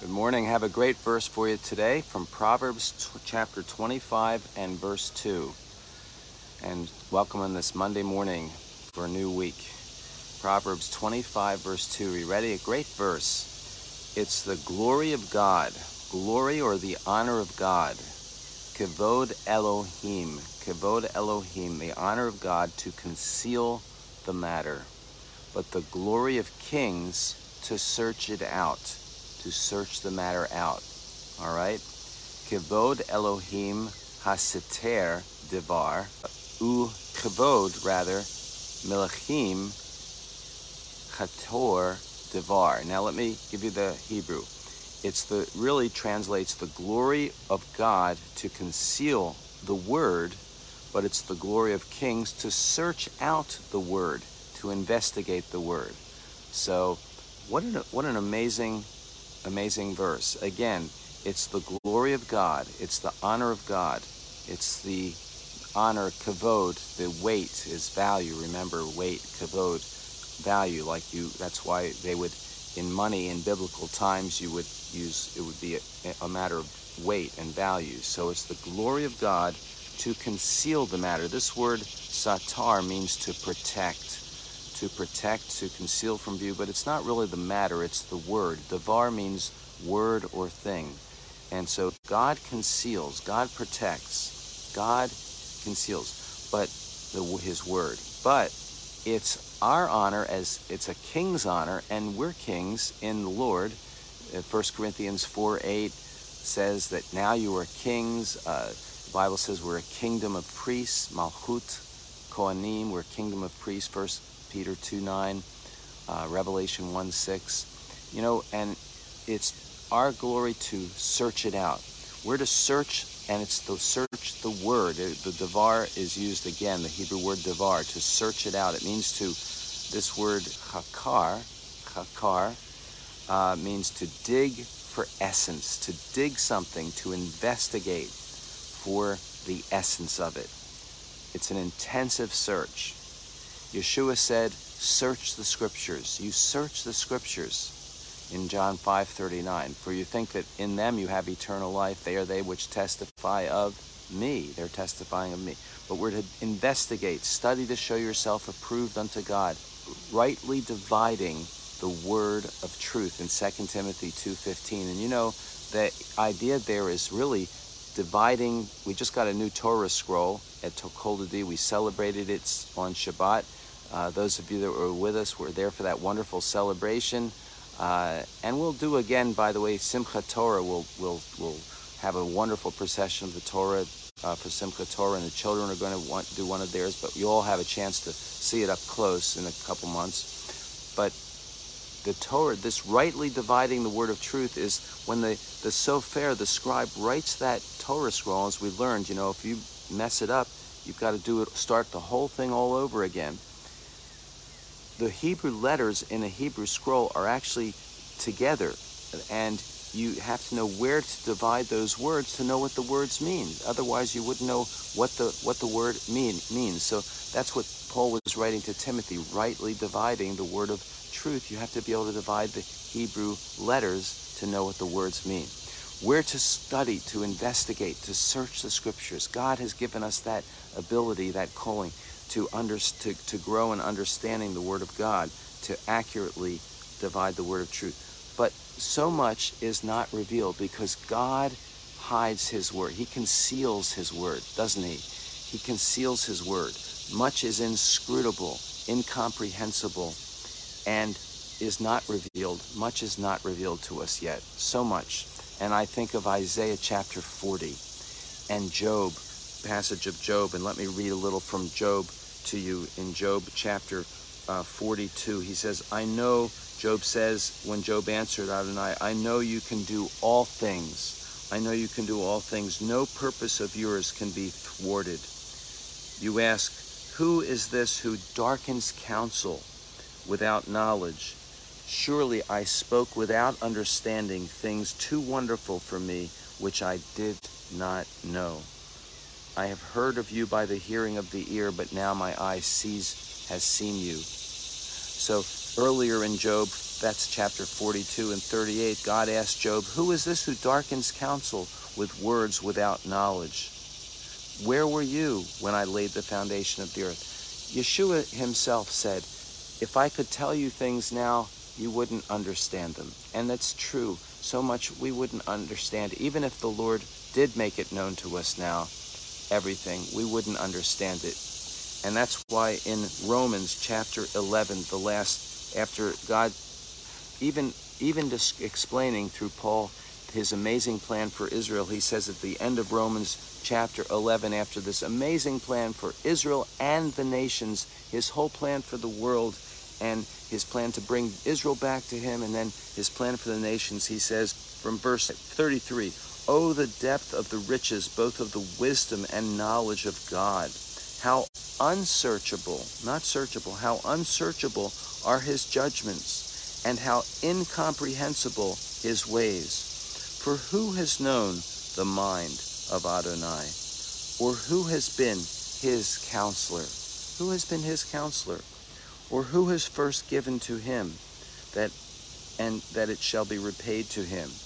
Good morning. Have a great verse for you today from Proverbs t- chapter 25 and verse 2. And welcome on this Monday morning for a new week. Proverbs 25 verse 2. Are you ready? A great verse. It's the glory of God, glory or the honor of God. Kavod Elohim, Kavod Elohim, the honor of God to conceal the matter, but the glory of kings to search it out to search the matter out. All right? Kavod Elohim hasiter devar, u kavod rather, melachim chator devar. Now let me give you the Hebrew. It's the really translates the glory of God to conceal the word, but it's the glory of kings to search out the word, to investigate the word. So, what an what an amazing amazing verse. Again, it's the glory of God, it's the honor of God, it's the honor, kavod, the weight is value. Remember, weight, kavod, value. Like you, that's why they would, in money in biblical times, you would use, it would be a, a matter of weight and value. So it's the glory of God to conceal the matter. This word satar means to protect to protect, to conceal from view, but it's not really the matter, it's the word. Devar means word or thing. And so God conceals, God protects, God conceals, but the, his word. But it's our honor as it's a king's honor, and we're kings in the Lord. 1 uh, Corinthians 4 8 says that now you are kings. Uh, the Bible says we're a kingdom of priests, Malchut, Kohanim, we're a kingdom of priests. First Peter 2 9, uh, Revelation 1 6. You know, and it's our glory to search it out. We're to search, and it's to search the word. The devar is used again, the Hebrew word devar, to search it out. It means to, this word hakar, hakar, uh, means to dig for essence, to dig something, to investigate for the essence of it. It's an intensive search. Yeshua said, "Search the scriptures. You search the scriptures." In John 5:39, for you think that in them you have eternal life, they are they which testify of me. They're testifying of me. But we're to investigate, study to show yourself approved unto God, rightly dividing the word of truth in 2 Timothy 2:15. And you know, the idea there is really dividing. We just got a new Torah scroll at Dodi. We celebrated it on Shabbat. Uh, those of you that were with us were there for that wonderful celebration. Uh, and we'll do again, by the way, Simchat Torah. We'll, we'll, we'll have a wonderful procession of the Torah uh, for Simchat Torah, and the children are going to want do one of theirs, but you all have a chance to see it up close in a couple months. But the Torah, this rightly dividing the word of truth, is when the, the sofer, the scribe, writes that Torah scroll, as we learned, you know, if you mess it up, you've got to do it, start the whole thing all over again the Hebrew letters in a Hebrew scroll are actually together, and you have to know where to divide those words to know what the words mean. Otherwise, you wouldn't know what the what the word mean means. So that's what Paul was writing to Timothy, rightly dividing the word of truth. You have to be able to divide the Hebrew letters to know what the words mean. Where to study, to investigate, to search the scriptures. God has given us that ability, that calling to, under, to, to grow in understanding the Word of God, to accurately divide the Word of truth. But so much is not revealed because God hides His Word. He conceals His Word, doesn't He? He conceals His Word. Much is inscrutable, incomprehensible, and is not revealed. Much is not revealed to us yet. So much. And I think of Isaiah chapter 40 and Job, passage of Job, and let me read a little from Job to you in Job chapter uh, 42. He says, I know, Job says, when Job answered Adonai, I know you can do all things. I know you can do all things. No purpose of yours can be thwarted. You ask, Who is this who darkens counsel without knowledge? Surely I spoke without understanding things too wonderful for me, which I did not know. I have heard of you by the hearing of the ear, but now my eye sees has seen you. So earlier in Job, that's chapter 42 and 38, God asked Job, Who is this who darkens counsel with words without knowledge? Where were you when I laid the foundation of the earth? Yeshua himself said, If I could tell you things now, you wouldn't understand them. And that's true. So much we wouldn't understand. Even if the Lord did make it known to us now, everything, we wouldn't understand it. And that's why in Romans chapter 11, the last, after God, even, even just explaining through Paul his amazing plan for Israel, he says at the end of Romans chapter 11, after this amazing plan for Israel and the nations, his whole plan for the world, and his plan to bring Israel back to him, and then his plan for the nations, he says from verse 33, Oh, the depth of the riches, both of the wisdom and knowledge of God how unsearchable, not searchable, how unsearchable are his judgments, and how incomprehensible his ways. For who has known the mind of Adonai? Or who has been his counselor? Who has been his counselor? Or who has first given to him that and that it shall be repaid to him?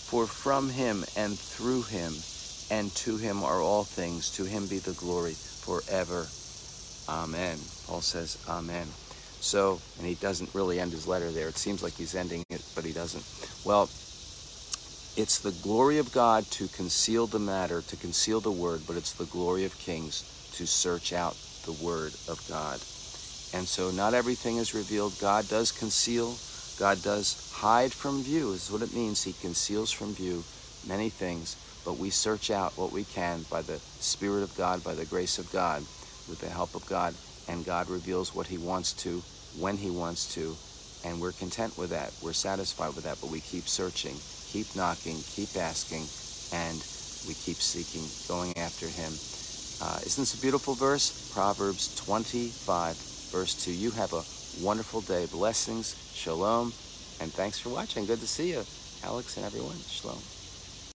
For from him and through him and to him are all things, to him be the glory forever. Amen. Paul says, Amen. So, and he doesn't really end his letter there. It seems like he's ending it, but he doesn't. Well, it's the glory of God to conceal the matter, to conceal the word, but it's the glory of kings to search out the word of God. And so, not everything is revealed. God does conceal, God does hide from view, is what it means. He conceals from view many things but we search out what we can by the Spirit of God, by the grace of God, with the help of God, and God reveals what He wants to, when He wants to, and we're content with that. We're satisfied with that, but we keep searching, keep knocking, keep asking, and we keep seeking, going after Him. Uh, isn't this a beautiful verse? Proverbs 25, verse 2. You have a wonderful day. Blessings, shalom, and thanks for watching. Good to see you, Alex and everyone. Shalom.